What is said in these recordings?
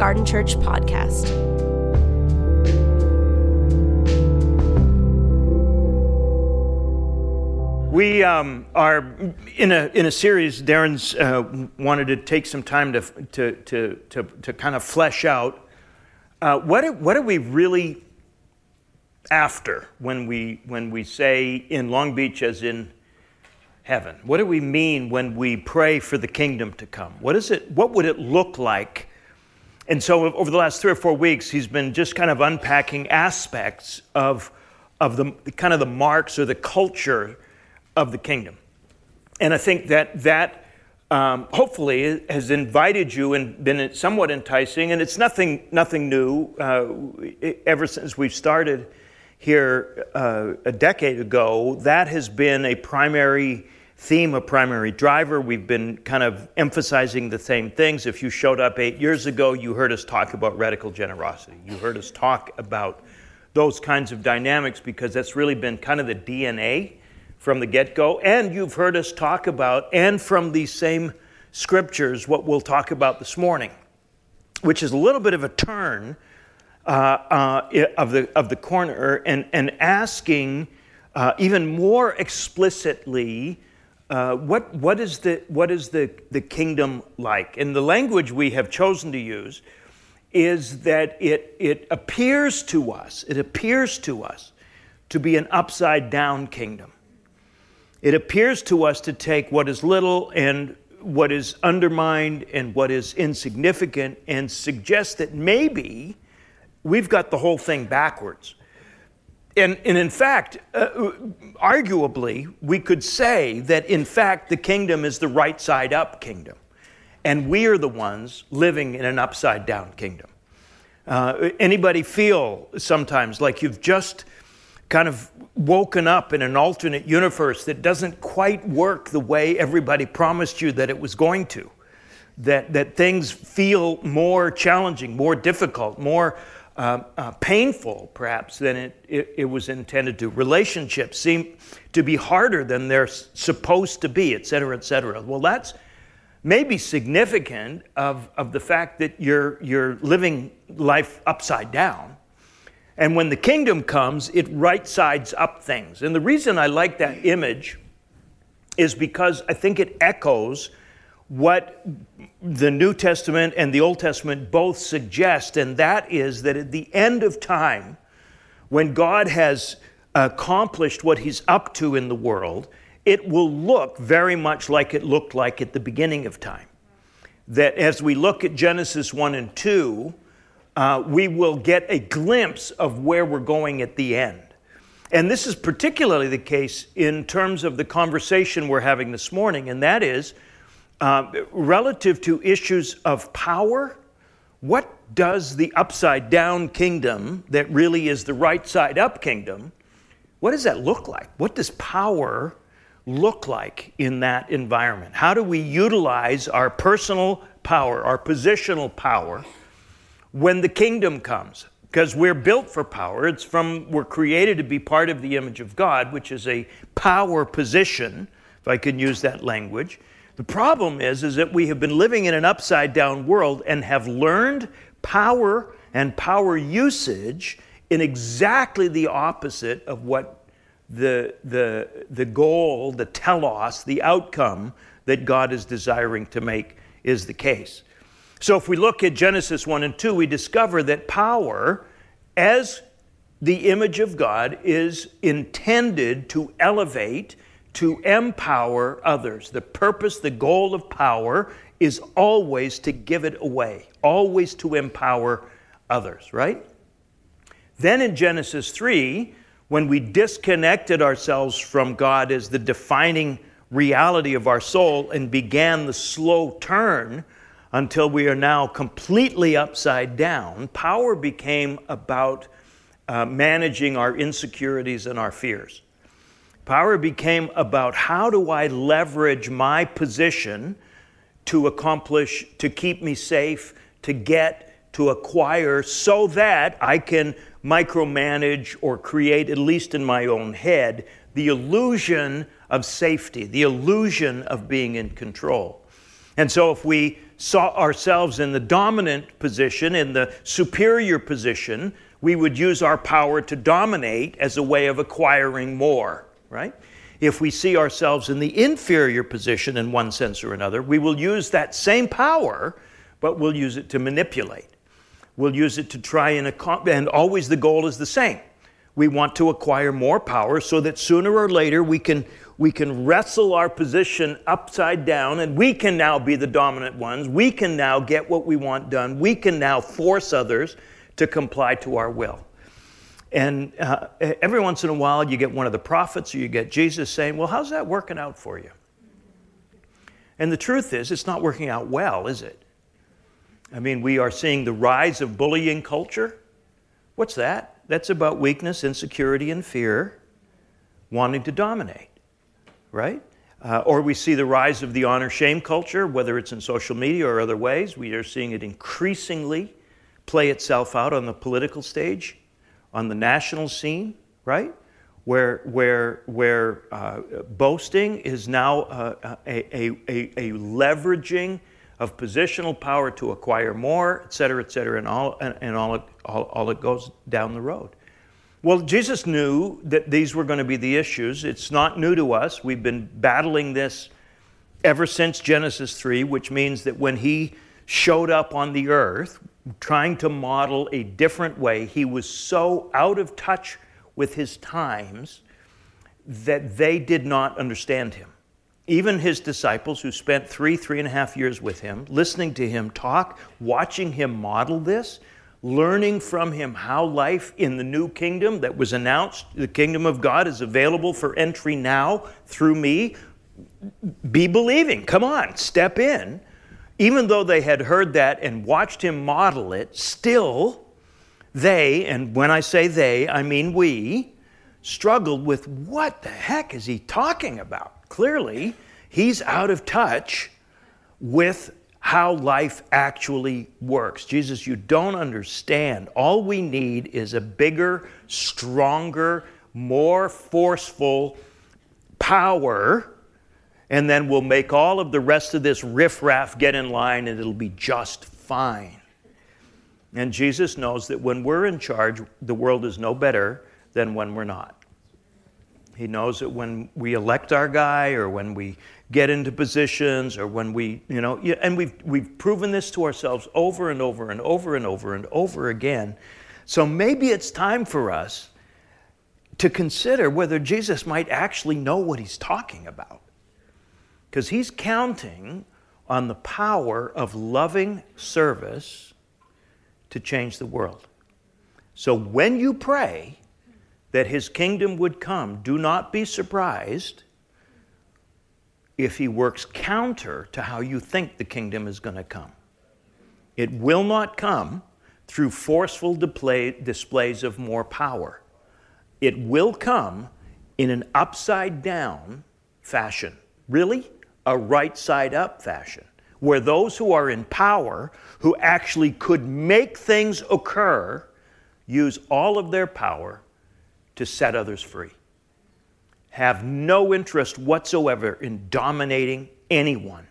Garden Church podcast. We um, are in a, in a series. Darren's uh, wanted to take some time to, to, to, to, to kind of flesh out uh, what, are, what are we really after when we, when we say in Long Beach, as in heaven? What do we mean when we pray for the kingdom to come? What, is it, what would it look like? And so, over the last three or four weeks, he's been just kind of unpacking aspects of, of the kind of the marks or the culture of the kingdom. And I think that that um, hopefully has invited you and been somewhat enticing. And it's nothing, nothing new. Uh, ever since we've started here uh, a decade ago, that has been a primary theme, a primary driver. We've been kind of emphasizing the same things. If you showed up eight years ago, you heard us talk about radical generosity. You heard us talk about those kinds of dynamics because that's really been kind of the DNA from the get go. And you've heard us talk about, and from these same scriptures, what we'll talk about this morning, which is a little bit of a turn uh, uh, of, the, of the corner and, and asking uh, even more explicitly uh, what, what is, the, what is the, the kingdom like? And the language we have chosen to use is that it, it appears to us, it appears to us to be an upside down kingdom. It appears to us to take what is little and what is undermined and what is insignificant and suggest that maybe we've got the whole thing backwards. And, and in fact, uh, arguably, we could say that in fact the kingdom is the right side up kingdom. And we are the ones living in an upside down kingdom. Uh, anybody feel sometimes like you've just kind of woken up in an alternate universe that doesn't quite work the way everybody promised you that it was going to? That, that things feel more challenging, more difficult, more uh, uh, painful, perhaps, than it, it, it, was intended to. Relationships seem to be harder than they're supposed to be, et cetera, et cetera. Well, that's, maybe significant of, of the fact that you're, you're living life upside down. And when the kingdom comes, it right sides up things. And the reason I like that image is because I think it echoes what the New Testament and the Old Testament both suggest, and that is that at the end of time, when God has accomplished what he's up to in the world, it will look very much like it looked like at the beginning of time. That as we look at Genesis 1 and 2, uh, we will get a glimpse of where we're going at the end. And this is particularly the case in terms of the conversation we're having this morning, and that is uh, relative to issues of power. What does the upside down kingdom, that really is the right side up kingdom, what does that look like? What does power look like in that environment? How do we utilize our personal power, our positional power, when the kingdom comes? Because we're built for power. It's from, we're created to be part of the image of God, which is a power position, if I can use that language. The problem is, is that we have been living in an upside down world and have learned power and power usage in exactly the opposite of what the, the, the goal, the telos, the outcome that God is desiring to make is the case. So if we look at Genesis 1 and 2, we discover that power, as the image of God, is intended to elevate, to empower others. The purpose, the goal of power is always to give it away, always to empower others, right? Then in Genesis 3, when we disconnected ourselves from God as the defining reality of our soul and began the slow turn until we are now completely upside down, power became about uh, managing our insecurities and our fears. Power became about how do I leverage my position to accomplish, to keep me safe, to get, to acquire, so that I can micromanage or create, at least in my own head, the illusion of safety, the illusion of being in control. And so, if we saw ourselves in the dominant position, in the superior position, we would use our power to dominate as a way of acquiring more, right? If we see ourselves in the inferior position in one sense or another, we will use that same power, but we'll use it to manipulate. We'll use it to try and accomplish, and always the goal is the same. We want to acquire more power so that sooner or later we can, we can wrestle our position upside down and we can now be the dominant ones. We can now get what we want done. We can now force others to comply to our will. And uh, every once in a while, you get one of the prophets or you get Jesus saying, Well, how's that working out for you? And the truth is, it's not working out well, is it? I mean, we are seeing the rise of bullying culture. What's that? That's about weakness, insecurity, and fear wanting to dominate, right? Uh, or we see the rise of the honor shame culture, whether it's in social media or other ways. We are seeing it increasingly play itself out on the political stage, on the national scene, right? Where, where, where uh, boasting is now uh, a, a, a, a leveraging of positional power to acquire more, et cetera, et cetera, and all, and, and all, it, all, all it goes down the road. Well, Jesus knew that these were going to be the issues. It's not new to us. We've been battling this ever since Genesis 3, which means that when he showed up on the earth, trying to model a different way, he was so out of touch with his times that they did not understand him even his disciples who spent three, three and a half years with him, listening to him talk, watching him model this, learning from him how life in the new kingdom that was announced, the kingdom of God is available for entry now through me. Be believing. Come on, step in. Even though they had heard that and watched him model it, still they, and when I say they, I mean we, struggled with what the heck is he talking about? Clearly, he's out of touch with how life actually works. Jesus, you don't understand. All we need is a bigger, stronger, more forceful power and then we'll make all of the rest of this riffraff get in line and it'll be just fine. And Jesus knows that when we're in charge, the world is no better than when we're not. He knows that when we elect our guy or when we get into positions or when we, you know, and we've, we've proven this to ourselves over and over and over and over and over again. So maybe it's time for us to consider whether Jesus might actually know what he's talking about. Because he's counting on the power of loving service to change the world. So when you pray that his kingdom would come, do not be surprised if he works counter to how you think the kingdom is going to come. It will not come through forceful display, displays of more power. It will come in an upside down fashion. Really? A right side up fashion. Where those who are in power, who actually could make things occur, use all of their power to set others free have no interest whatsoever in dominating anyone.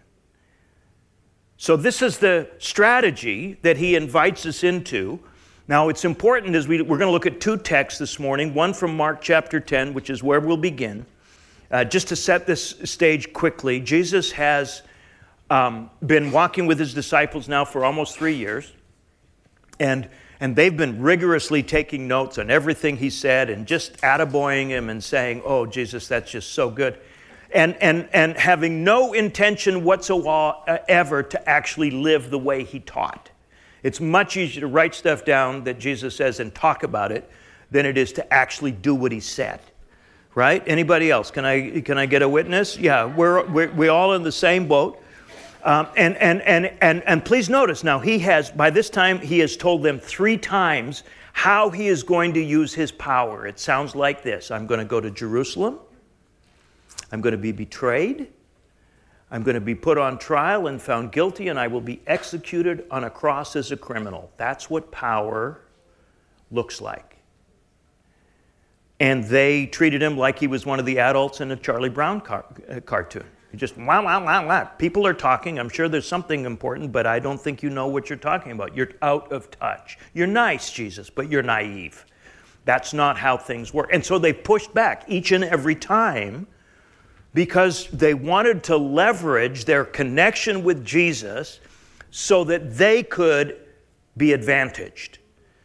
So, this is the strategy that he invites us into. Now, it's important as we, we're going to look at two texts this morning one from Mark chapter 10, which is where we'll begin. Uh, just to set this stage quickly, Jesus has um, been walking with his disciples now for almost three years. And and they've been rigorously taking notes on everything he said and just attaboying him and saying, Oh, Jesus, that's just so good. And, and, and having no intention whatsoever to actually live the way he taught. It's much easier to write stuff down that Jesus says and talk about it than it is to actually do what he said. Right? Anybody else? Can I, can I get a witness? Yeah, we're, we're, we're all in the same boat. Um, and, and, and, and, and please notice now, he has, by this time, he has told them three times how he is going to use his power. It sounds like this I'm going to go to Jerusalem, I'm going to be betrayed, I'm going to be put on trial and found guilty, and I will be executed on a cross as a criminal. That's what power looks like. And they treated him like he was one of the adults in a Charlie Brown car- uh, cartoon. Just wow, wow, wow, wow. People are talking. I'm sure there's something important, but I don't think you know what you're talking about. You're out of touch. You're nice, Jesus, but you're naive. That's not how things work. And so they pushed back each and every time because they wanted to leverage their connection with Jesus so that they could be advantaged.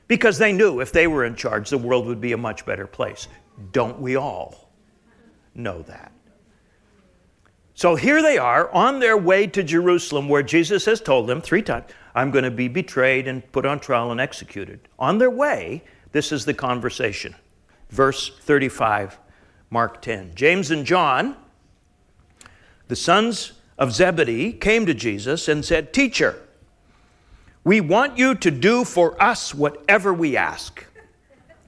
Because they knew if they were in charge, the world would be a much better place. Don't we all know that? So here they are on their way to Jerusalem, where Jesus has told them three times, I'm going to be betrayed and put on trial and executed. On their way, this is the conversation. Verse 35, Mark 10. James and John, the sons of Zebedee, came to Jesus and said, Teacher, we want you to do for us whatever we ask.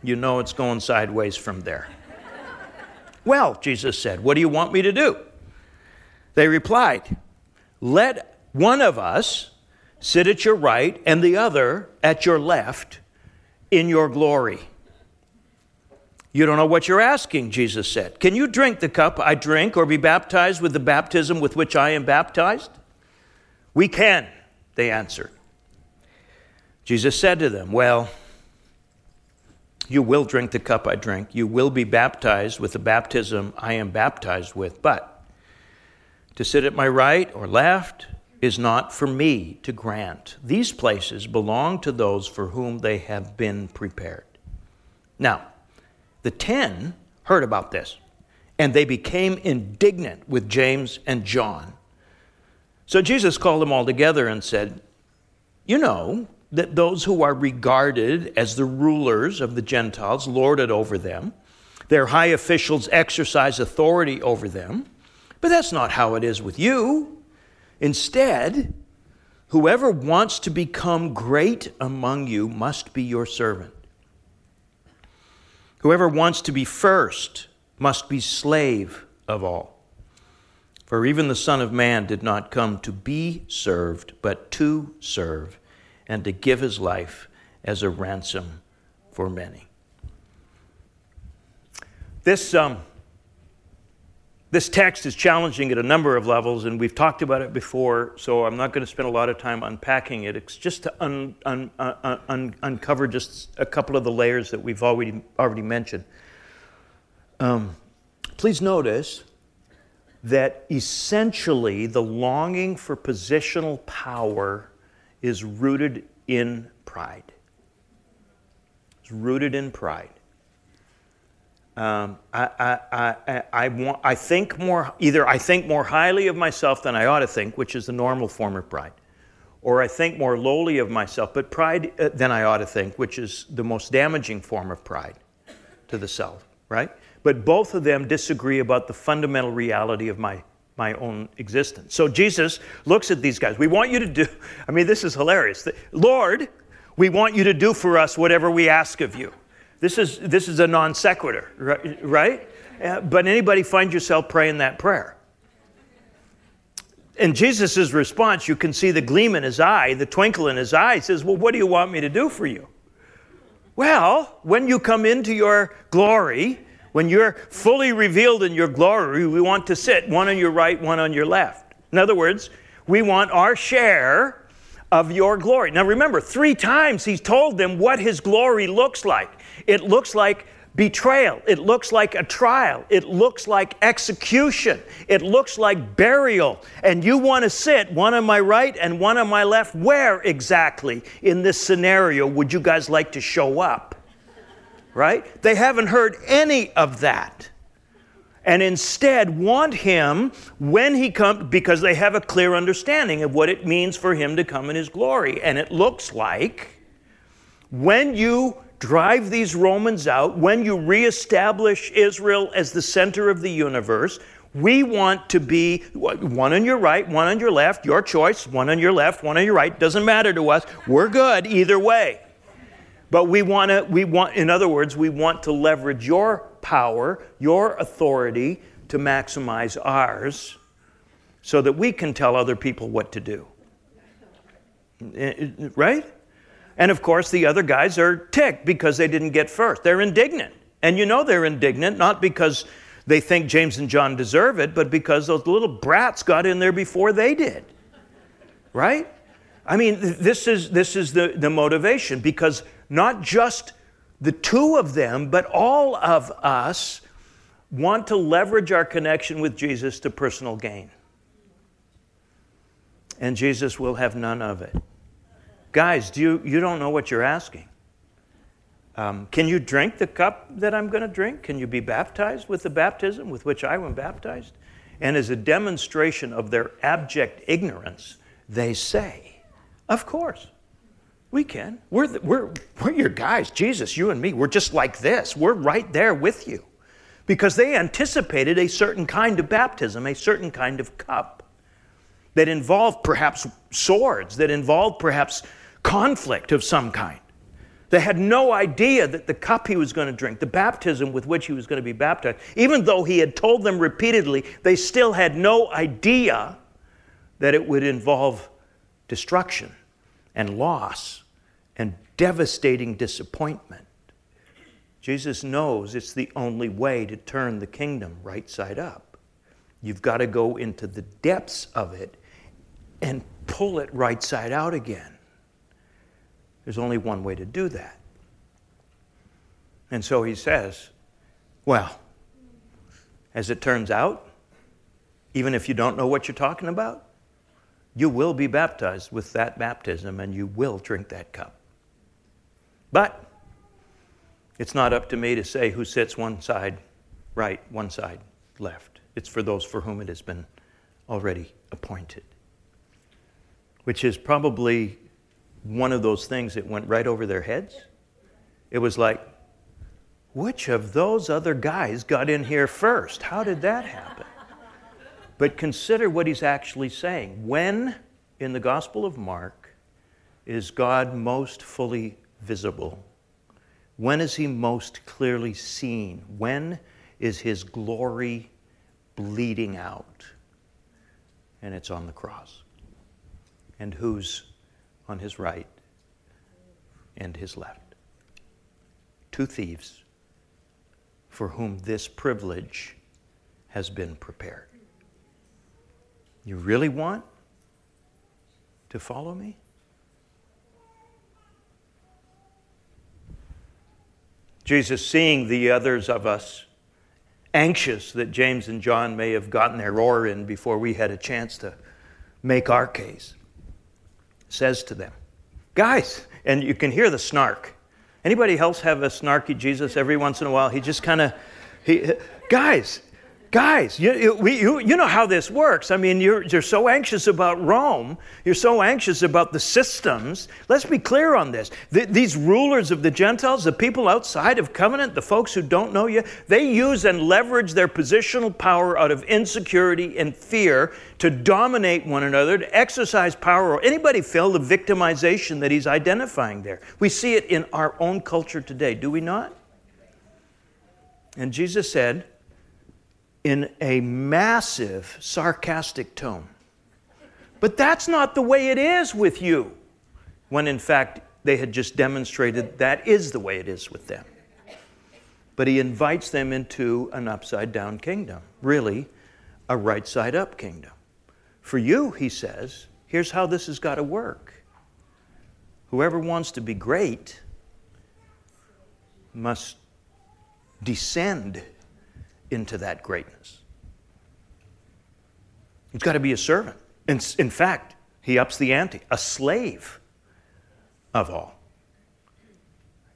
You know it's going sideways from there. well, Jesus said, What do you want me to do? They replied, Let one of us sit at your right and the other at your left in your glory. You don't know what you're asking, Jesus said. Can you drink the cup I drink or be baptized with the baptism with which I am baptized? We can, they answered. Jesus said to them, Well, you will drink the cup I drink. You will be baptized with the baptism I am baptized with. But to sit at my right or left is not for me to grant. These places belong to those for whom they have been prepared. Now, the ten heard about this, and they became indignant with James and John. So Jesus called them all together and said, You know that those who are regarded as the rulers of the Gentiles lord it over them, their high officials exercise authority over them. But that's not how it is with you. Instead, whoever wants to become great among you must be your servant. Whoever wants to be first must be slave of all. For even the Son of Man did not come to be served, but to serve, and to give his life as a ransom for many. This, um, This text is challenging at a number of levels, and we've talked about it before, so I'm not going to spend a lot of time unpacking it. It's just to un, un, un, un uncover just a couple of the layers that we've already, already mentioned. Um, please notice that essentially the longing for positional power is rooted in pride. It's rooted in pride. Um, I, I, I, I, want, I think more, either I think more highly of myself than I ought to think, which is the normal form of pride, or I think more lowly of myself, but pride uh, than I ought to think, which is the most damaging form of pride to the self, right? But both of them disagree about the fundamental reality of my, my own existence. So Jesus looks at these guys. We want you to do, I mean, this is hilarious. Lord, we want you to do for us whatever we ask of you. This is, this is a non sequitur, right? Uh, but anybody find yourself praying that prayer? In Jesus' response, you can see the gleam in his eye, the twinkle in his eye. Says, Well, what do you want me to do for you? Well, when you come into your glory, when you're fully revealed in your glory, we want to sit one on your right, one on your left. In other words, we want our share of your glory. Now remember, three times he's told them what his glory looks like. It looks like betrayal. It looks like a trial. It looks like execution. It looks like burial. And you want to sit one on my right and one on my left. Where exactly in this scenario would you guys like to show up? Right? They haven't heard any of that. And instead want him when he comes, because they have a clear understanding of what it means for him to come in his glory. And it looks like when you drive these Romans out, when you reestablish Israel as the center of the universe, we want to be one on your right, one on your left, your choice, one on your left, one on your right, doesn't matter to us. We're good either way. But we want to, we want, in other words, we want to leverage your power, your authority to maximize ours so that we can tell other people what to do. Eh, eh, right? And of course, the other guys are ticked because they didn't get first. They're indignant. And you know they're indignant not because they think James and John deserve it, but because those little brats got in there before they did. Right? I mean, this is, this is the, the motivation because not just the two of them, but all of us want to leverage our connection with Jesus to personal gain. And Jesus will have none of it. Guys, do you, you don't know what you're asking. Um, can you drink the cup that I'm going to drink? Can you be baptized with the baptism with which I was baptized? And as a demonstration of their abject ignorance, they say, Of course, we can. We're, the, we're, we're your guys, Jesus, you and me. We're just like this. We're right there with you. Because they anticipated a certain kind of baptism, a certain kind of cup that involved perhaps swords, that involved perhaps conflict of some kind. They had no idea that the cup he was going to drink, the baptism with which he was going to be baptized, even though he had told them repeatedly, they still had no idea that it would involve destruction and loss and devastating disappointment. Jesus knows it's the only way to turn the kingdom right side up. You've got to go into the depths of it and pull it right side out again. There's only one way to do that. And so he says, Well, as it turns out, even if you don't know what you're talking about, you will be baptized with that baptism and you will drink that cup. But it's not up to me to say who sits one side right, one side left. It's for those for whom it has been already appointed, which is probably one of those things that went right over their heads. It was like, which of those other guys got in here first? How did that happen? But consider what he's actually saying. When in the Gospel of Mark is God most fully visible? When is he most clearly seen? When is his glory bleeding out? And it's on the cross. And who's on his right and his left. Two thieves for whom this privilege has been prepared. You really want to follow me? Jesus, seeing the others of us anxious that James and John may have gotten their oar in before we had a chance to make our case, says to them, Guys, and you can hear the snark. Anybody else have a snarky Jesus every once in a while? He just kind of, he, guys, Guys, you, you, you know how this works. I mean, you're, you're so anxious about Rome. You're so anxious about the systems. Let's be clear on this. these rulers of the Gentiles, the people outside of covenant, the folks who don't know you, they use and leverage their positional power out of insecurity and fear to dominate one another, to exercise power. Or anybody feel the victimization that he's identifying there? We see it in our own culture today, do we not? And Jesus said, in a massive sarcastic tone. But that's not the way it is with you, when in fact they had just demonstrated that is the way it is with them. But he invites them into an upside down kingdom, really, a right side up kingdom. For you, he says, here's how this has got to work. Whoever wants to be great must descend into that greatness. He's got to be a servant. In, in fact, he ups the ante, a slave of all.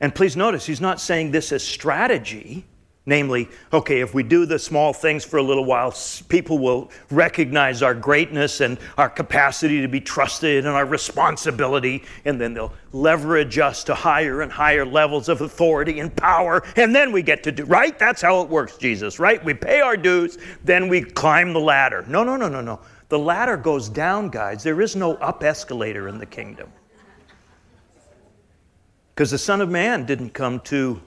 And please notice, he's not saying this as strategy. Namely, okay, if we do the small things for a little while, people will recognize our greatness and our capacity to be trusted and our responsibility, and then they'll leverage us to higher and higher levels of authority and power, and then we get to do, right? That's how it works, Jesus, right? We pay our dues, then we climb the ladder. No, no, no, no, no. The ladder goes down, guys. There is no up escalator in the kingdom. Because the Son of Man didn't come to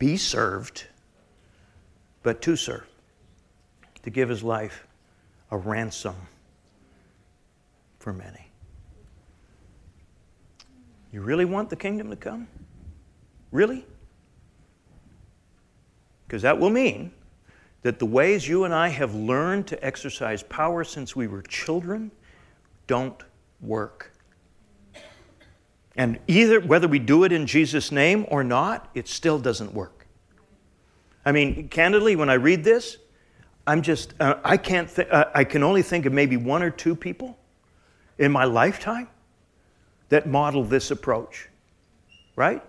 be served, but to serve, to give his life a ransom for many. You really want the kingdom to come? Really? Because that will mean that the ways you and I have learned to exercise power since we were children don't work. And either, whether we do it in Jesus' name or not, it still doesn't work. I mean, candidly, when I read this, I'm just, uh, I can't, th- uh, I can only think of maybe one or two people in my lifetime that model this approach, right?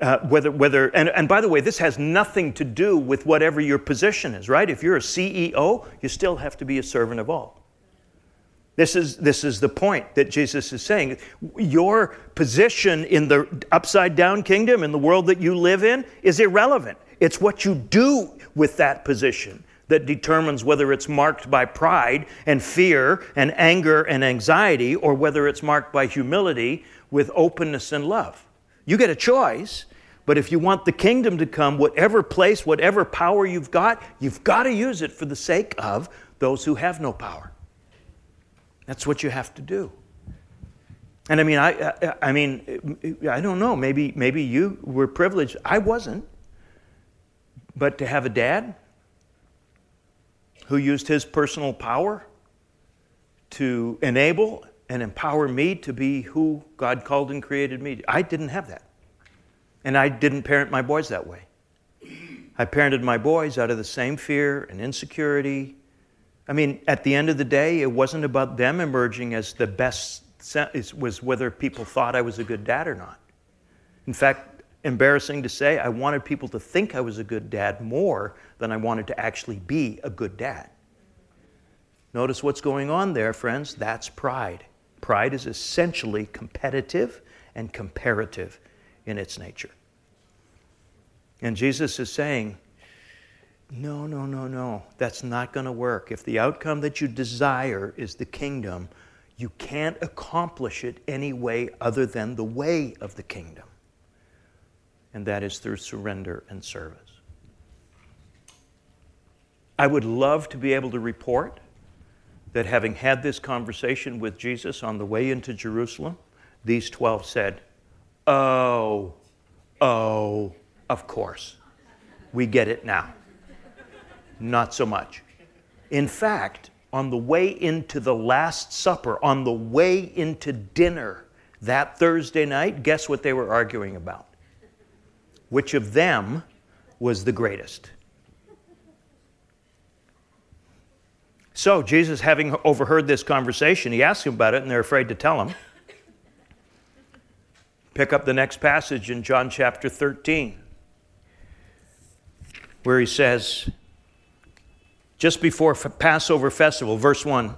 Uh, whether, whether and, and by the way, this has nothing to do with whatever your position is, right? If you're a CEO, you still have to be a servant of all. This is, this is the point that Jesus is saying. Your position in the upside down kingdom, in the world that you live in, is irrelevant. It's what you do with that position that determines whether it's marked by pride and fear and anger and anxiety or whether it's marked by humility with openness and love. You get a choice, but if you want the kingdom to come, whatever place, whatever power you've got, you've got to use it for the sake of those who have no power. That's what you have to do. And I mean, I, I, I, mean, I don't know. Maybe, maybe you were privileged. I wasn't. But to have a dad who used his personal power to enable and empower me to be who God called and created me, I didn't have that. And I didn't parent my boys that way. I parented my boys out of the same fear and insecurity I mean, at the end of the day, it wasn't about them emerging as the best, it was whether people thought I was a good dad or not. In fact, embarrassing to say, I wanted people to think I was a good dad more than I wanted to actually be a good dad. Notice what's going on there, friends. That's pride. Pride is essentially competitive and comparative in its nature. And Jesus is saying, no, no, no, no. That's not going to work. If the outcome that you desire is the kingdom, you can't accomplish it any way other than the way of the kingdom. And that is through surrender and service. I would love to be able to report that having had this conversation with Jesus on the way into Jerusalem, these 12 said, Oh, oh, of course. We get it now. Not so much. In fact, on the way into the Last Supper, on the way into dinner that Thursday night, guess what they were arguing about? Which of them was the greatest? So, Jesus, having overheard this conversation, he asks them about it, and they're afraid to tell him. Pick up the next passage in John chapter 13, where he says, just before Passover festival, verse 1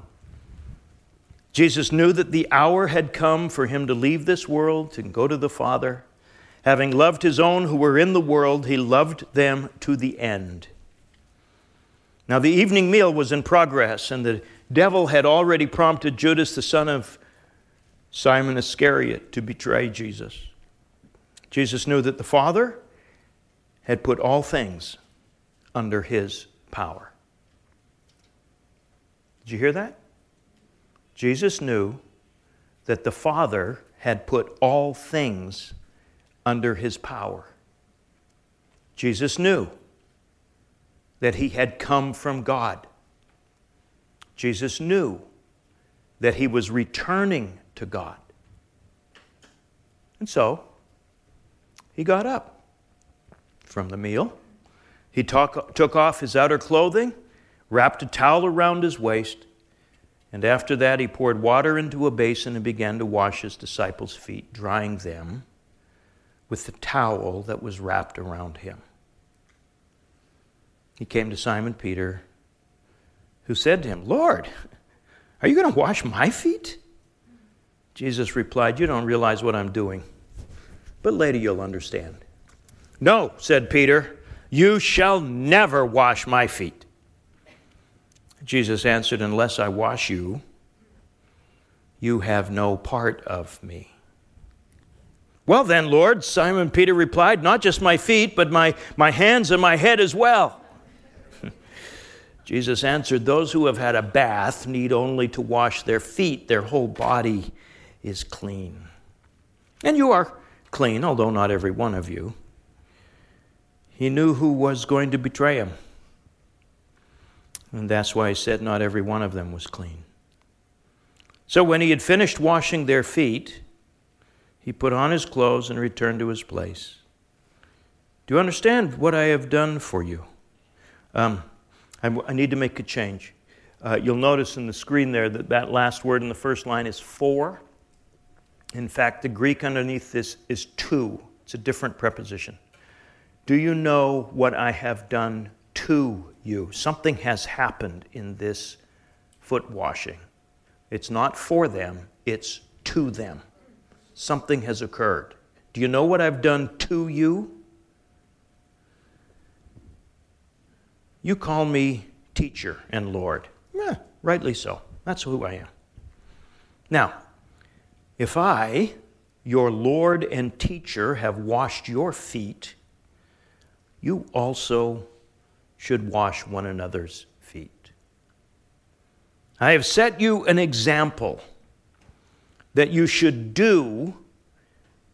Jesus knew that the hour had come for him to leave this world and go to the Father. Having loved his own who were in the world, he loved them to the end. Now, the evening meal was in progress, and the devil had already prompted Judas, the son of Simon Iscariot, to betray Jesus. Jesus knew that the Father had put all things under his power. Did you hear that? Jesus knew that the Father had put all things under his power. Jesus knew that he had come from God. Jesus knew that he was returning to God. And so, he got up from the meal. He talk, took off his outer clothing, wrapped a towel around his waist, and after that he poured water into a basin and began to wash his disciples' feet, drying them with the towel that was wrapped around him he came to Simon Peter, who said to him, Lord, are you going to wash my feet? Jesus replied, You don't realize what I'm doing, but later you'll understand. No, said Peter, you shall never wash my feet. Jesus answered, Unless I wash you, you have no part of me. Well, then, Lord, Simon Peter replied, Not just my feet, but my, my hands and my head as well. Jesus answered, Those who have had a bath need only to wash their feet, their whole body is clean. And you are clean, although not every one of you. He knew who was going to betray him. And that's why he said, Not every one of them was clean. So when he had finished washing their feet, he put on his clothes and returned to his place. Do you understand what I have done for you? Um, I, need to make a change. Uh, you'll notice in the screen there that that last word in the first line is for. In fact, the Greek underneath this is to. It's a different preposition. Do you know what I have done to you? Something has happened in this foot washing. It's not for them, it's to them. Something has occurred. Do you know what I've done to you? You call me teacher and Lord. Yeah, rightly so. That's who I am. Now, if I, your Lord and teacher, have washed your feet, you also should wash one another's feet. I have set you an example that you should do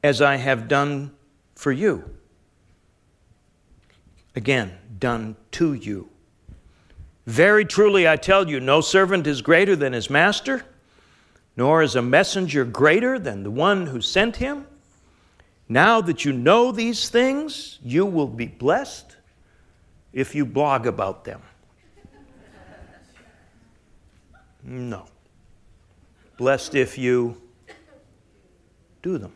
as I have done for you. Again, done to you. Very truly, I tell you, no servant is greater than his master, nor is a messenger greater than the one who sent him. Now that you know these things, you will be blessed if you blog about them. No. Blessed if you do them.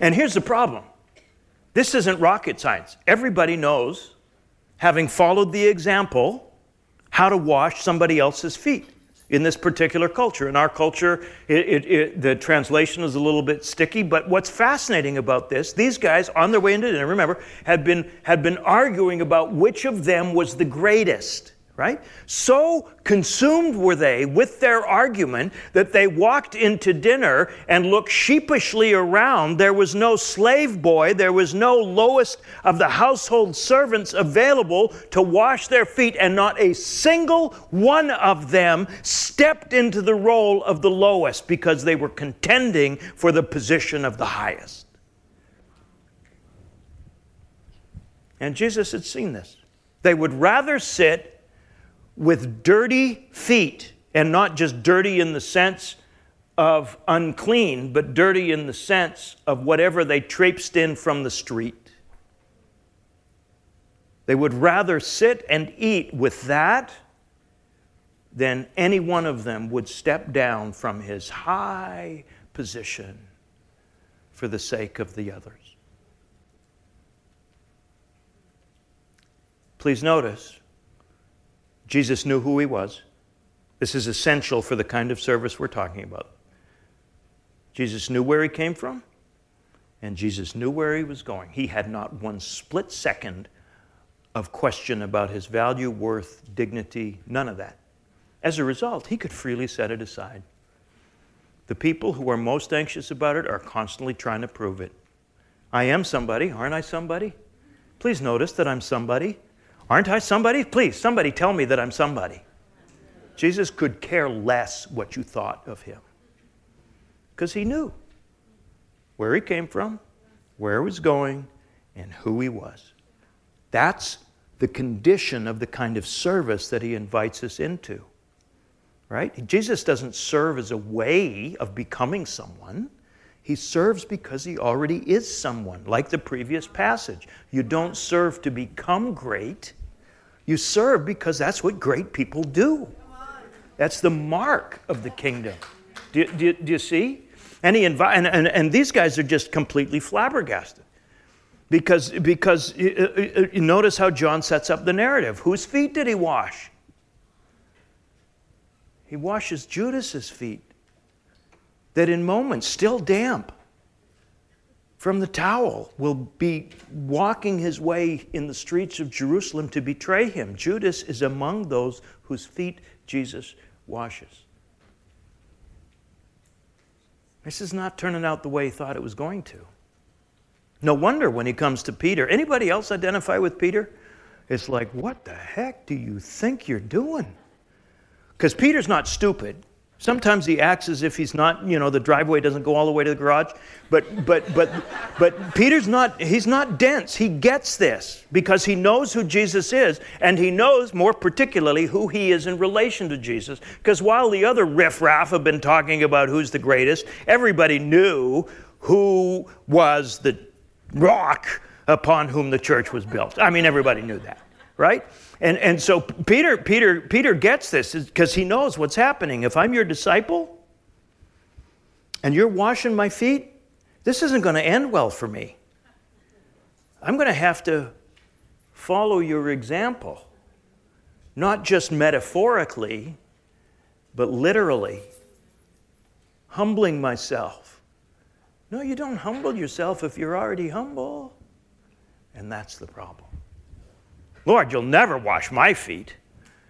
And here's the problem this isn't rocket science. Everybody knows, having followed the example, how to wash somebody else's feet in this particular culture. In our culture, it, it, it, the translation is a little bit sticky, but what's fascinating about this, these guys on their way into dinner, remember, had been, had been arguing about which of them was the greatest right? So consumed were they with their argument that they walked into dinner and looked sheepishly around. There was no slave boy, there was no lowest of the household servants available to wash their feet, and not a single one of them stepped into the role of the lowest because they were contending for the position of the highest. And Jesus had seen this. They would rather sit with dirty feet, and not just dirty in the sense of unclean, but dirty in the sense of whatever they traipsed in from the street. They would rather sit and eat with that than any one of them would step down from his high position for the sake of the others. Please notice, Jesus knew who he was. This is essential for the kind of service we're talking about. Jesus knew where he came from, and Jesus knew where he was going. He had not one split second of question about his value, worth, dignity, none of that. As a result, he could freely set it aside. The people who are most anxious about it are constantly trying to prove it. I am somebody, aren't I somebody? Please notice that I'm somebody. Aren't I somebody? Please, somebody tell me that I'm somebody. Jesus could care less what you thought of him because he knew where he came from, where he was going, and who he was. That's the condition of the kind of service that he invites us into. Right? Jesus doesn't serve as a way of becoming someone. He serves because he already is someone, like the previous passage. You don't serve to become great, you serve because that's what great people do. That's the mark of the kingdom. Do, do, do you see? And, he invi- and, and, and these guys are just completely flabbergasted. Because, because uh, uh, uh, you notice how John sets up the narrative. Whose feet did he wash? He washes Judas's feet, that in moments, still damp from the towel, will be walking his way in the streets of Jerusalem to betray him. Judas is among those whose feet Jesus washes. This is not turning out the way he thought it was going to. No wonder when he comes to Peter, anybody else identify with Peter? It's like, what the heck do you think you're doing? Because Peter's not stupid. Sometimes he acts as if he's not, you know, the driveway doesn't go all the way to the garage. But, but, but, but Peter's not, he's not dense. He gets this because he knows who Jesus is, and he knows more particularly who he is in relation to Jesus. Because while the other riffraff have been talking about who's the greatest, everybody knew who was the rock upon whom the church was built. I mean, everybody knew that, right? And, and so Peter, Peter, Peter gets this because he knows what's happening. If I'm your disciple and you're washing my feet, this isn't going to end well for me. I'm going to have to follow your example, not just metaphorically, but literally, humbling myself. No, you don't humble yourself if you're already humble. And that's the problem. Lord, you'll never wash my feet.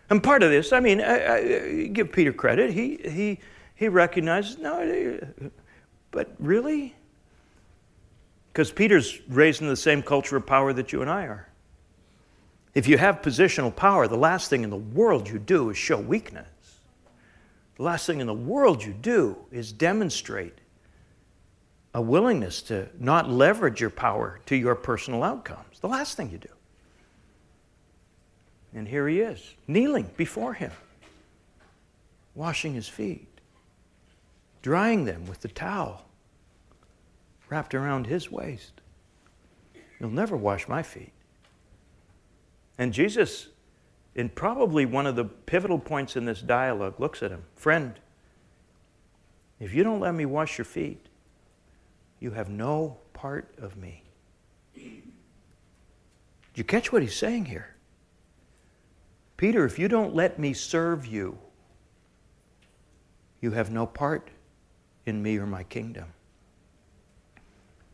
And part of this, I mean, I, I give Peter credit. He, he, he recognizes, no, but really? Because Peter's raised in the same culture of power that you and I are. If you have positional power, the last thing in the world you do is show weakness. The last thing in the world you do is demonstrate a willingness to not leverage your power to your personal outcomes. The last thing you do. And here he is, kneeling before him, washing his feet, drying them with the towel wrapped around his waist. You'll never wash my feet. And Jesus, in probably one of the pivotal points in this dialogue, looks at him Friend, if you don't let me wash your feet, you have no part of me. Do you catch what he's saying here? Peter, if you don't let me serve you, you have no part in me or my kingdom.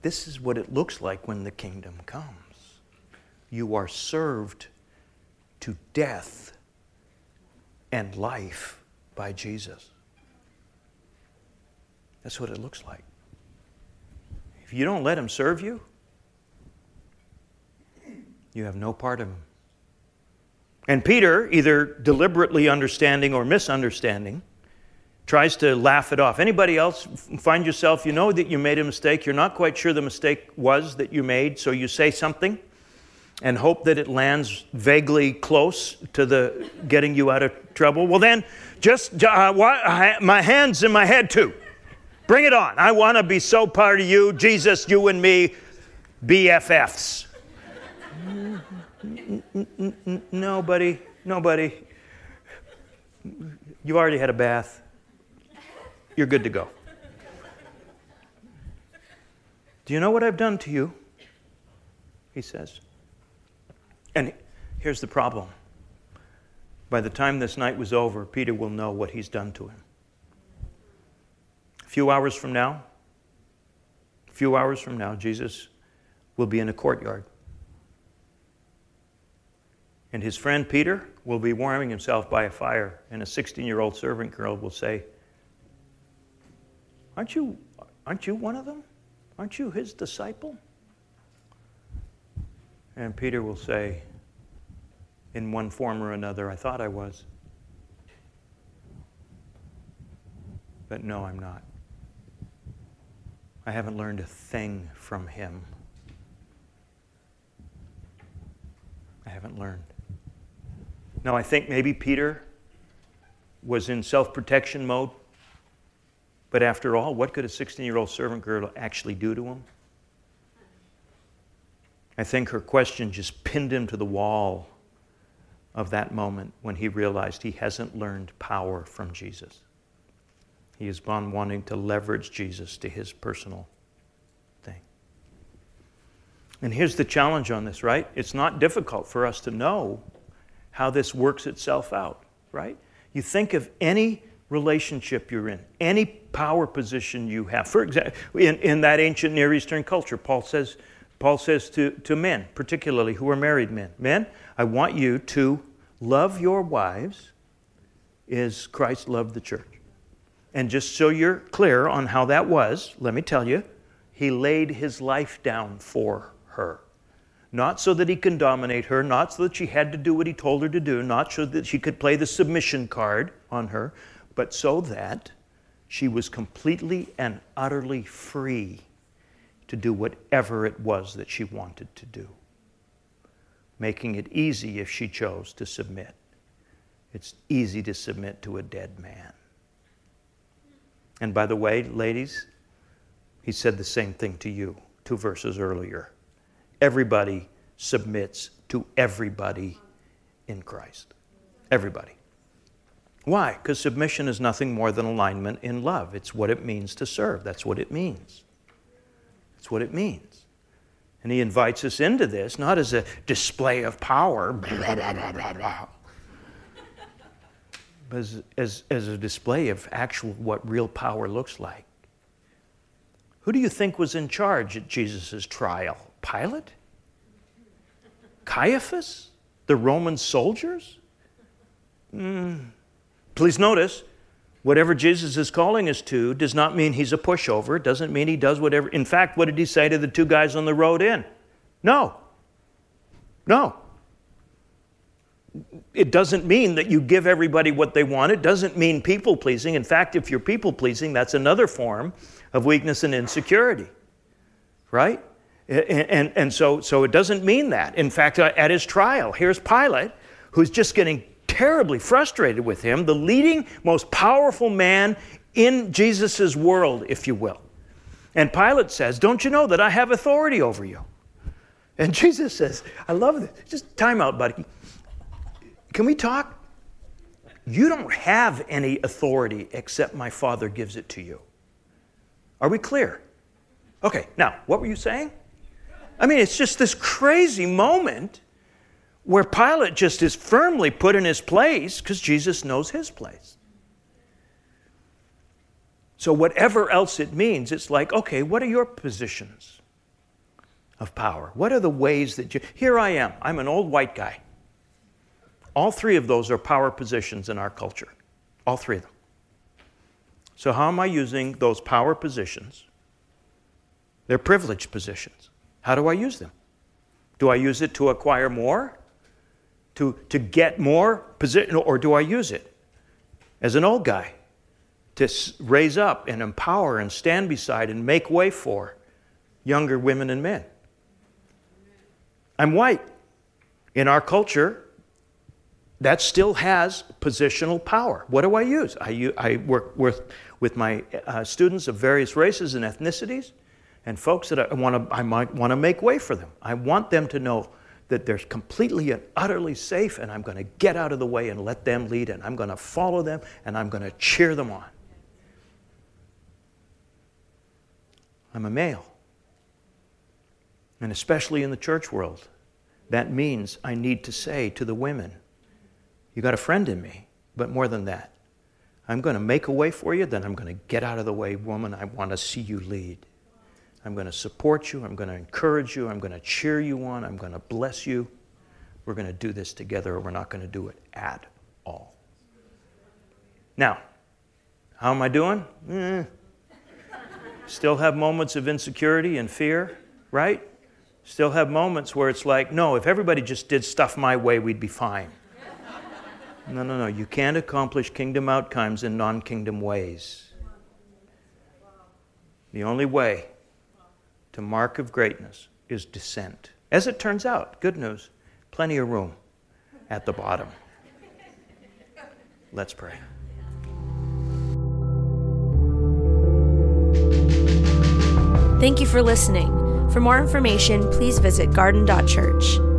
This is what it looks like when the kingdom comes. You are served to death and life by Jesus. That's what it looks like. If you don't let him serve you, you have no part of him. And Peter, either deliberately understanding or misunderstanding, tries to laugh it off. Anybody else find yourself, you know that you made a mistake, you're not quite sure the mistake was that you made, so you say something and hope that it lands vaguely close to the getting you out of trouble, well, then just uh, my hands in my head too. Bring it on. I want to be so part of you, Jesus, you and me, BFFs. Nobody, nobody. You've already had a bath. You're good to go. Do you know what I've done to you? He says. And here's the problem. By the time this night was over, Peter will know what he's done to him. A few hours from now, a few hours from now, Jesus will be in a courtyard. And his friend Peter will be warming himself by a fire, and a 16 year old servant girl will say, aren't you, aren't you one of them? Aren't you his disciple? And Peter will say, in one form or another, I thought I was. But no, I'm not. I haven't learned a thing from him. I haven't learned. Now, I think maybe Peter was in self protection mode. But after all, what could a 16 year old servant girl actually do to him? I think her question just pinned him to the wall of that moment when he realized he hasn't learned power from Jesus. He has been wanting to leverage Jesus to his personal thing. And here's the challenge on this, right? It's not difficult for us to know how this works itself out, right? You think of any relationship you're in, any power position you have. For example, in, in that ancient Near Eastern culture, Paul says, Paul says to, to men, particularly who are married men, Men, I want you to love your wives as Christ loved the church. And just so you're clear on how that was, let me tell you, he laid his life down for her. Not so that he can dominate her, not so that she had to do what he told her to do, not so that she could play the submission card on her, but so that she was completely and utterly free to do whatever it was that she wanted to do, making it easy if she chose to submit. It's easy to submit to a dead man. And by the way, ladies, he said the same thing to you two verses earlier. Everybody submits to everybody in Christ. Everybody. Why? Because submission is nothing more than alignment in love. It's what it means to serve. That's what it means. That's what it means. And he invites us into this not as a display of power, blah, blah, blah, but as, as, as a display of actual what real power looks like. Who do you think was in charge at Jesus' trial? Pilate? Caiaphas? The Roman soldiers? Mm. Please notice, whatever Jesus is calling us to does not mean he's a pushover. It doesn't mean he does whatever. In fact, what did he say to the two guys on the road in? No. No. It doesn't mean that you give everybody what they want. It doesn't mean people pleasing. In fact, if you're people pleasing, that's another form of weakness and insecurity. Right? And, and, so, so it doesn't mean that. In fact, uh, at his trial, here's Pilate, who's just getting terribly frustrated with him, the leading, most powerful man in Jesus' world, if you will. And Pilate says, Don't you know that I have authority over you? And Jesus says, I love this. Just time out, buddy. Can we talk? You don't have any authority except my Father gives it to you. Are we clear? Okay, now, what were you saying? I mean, it's just this crazy moment where Pilate just is firmly put in his place because Jesus knows his place. So, whatever else it means, it's like, okay, what are your positions of power? What are the ways that you. Here I am, I'm an old white guy. All three of those are power positions in our culture. All three of them. So, how am I using those power positions? They're privileged positions. How do I use them? Do I use it to acquire more? to, to get more position, or do I use it as an old guy to raise up and empower and stand beside and make way for younger women and men? I'm white. In our culture, that still has positional power. What do I use? I, I work with, with my uh, students of various races and ethnicities and folks that I, wanna, I might want to make way for them. I want them to know that they're completely and utterly safe, and I'm going to get out of the way and let them lead, and I'm going to follow them, and I'm going to cheer them on. I'm a male. And especially in the church world, that means I need to say to the women, You got a friend in me, but more than that, I'm going to make a way for you, then I'm going to get out of the way, woman. I want to see you lead. I'm going to support you. I'm going to encourage you. I'm going to cheer you on. I'm going to bless you. We're going to do this together, or we're not going to do it at all. Now, how am I doing? Eh. Still have moments of insecurity and fear, right? Still have moments where it's like, no, if everybody just did stuff my way, we'd be fine. No, no, no. You can't accomplish kingdom outcomes in non kingdom ways. The only way to mark of greatness is descent. As it turns out, good news, plenty of room at the bottom. Let's pray. Thank you for listening. For more information, please visit garden.church.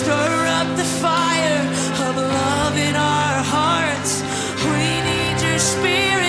Stir up the fire of love in our hearts. We need your spirit.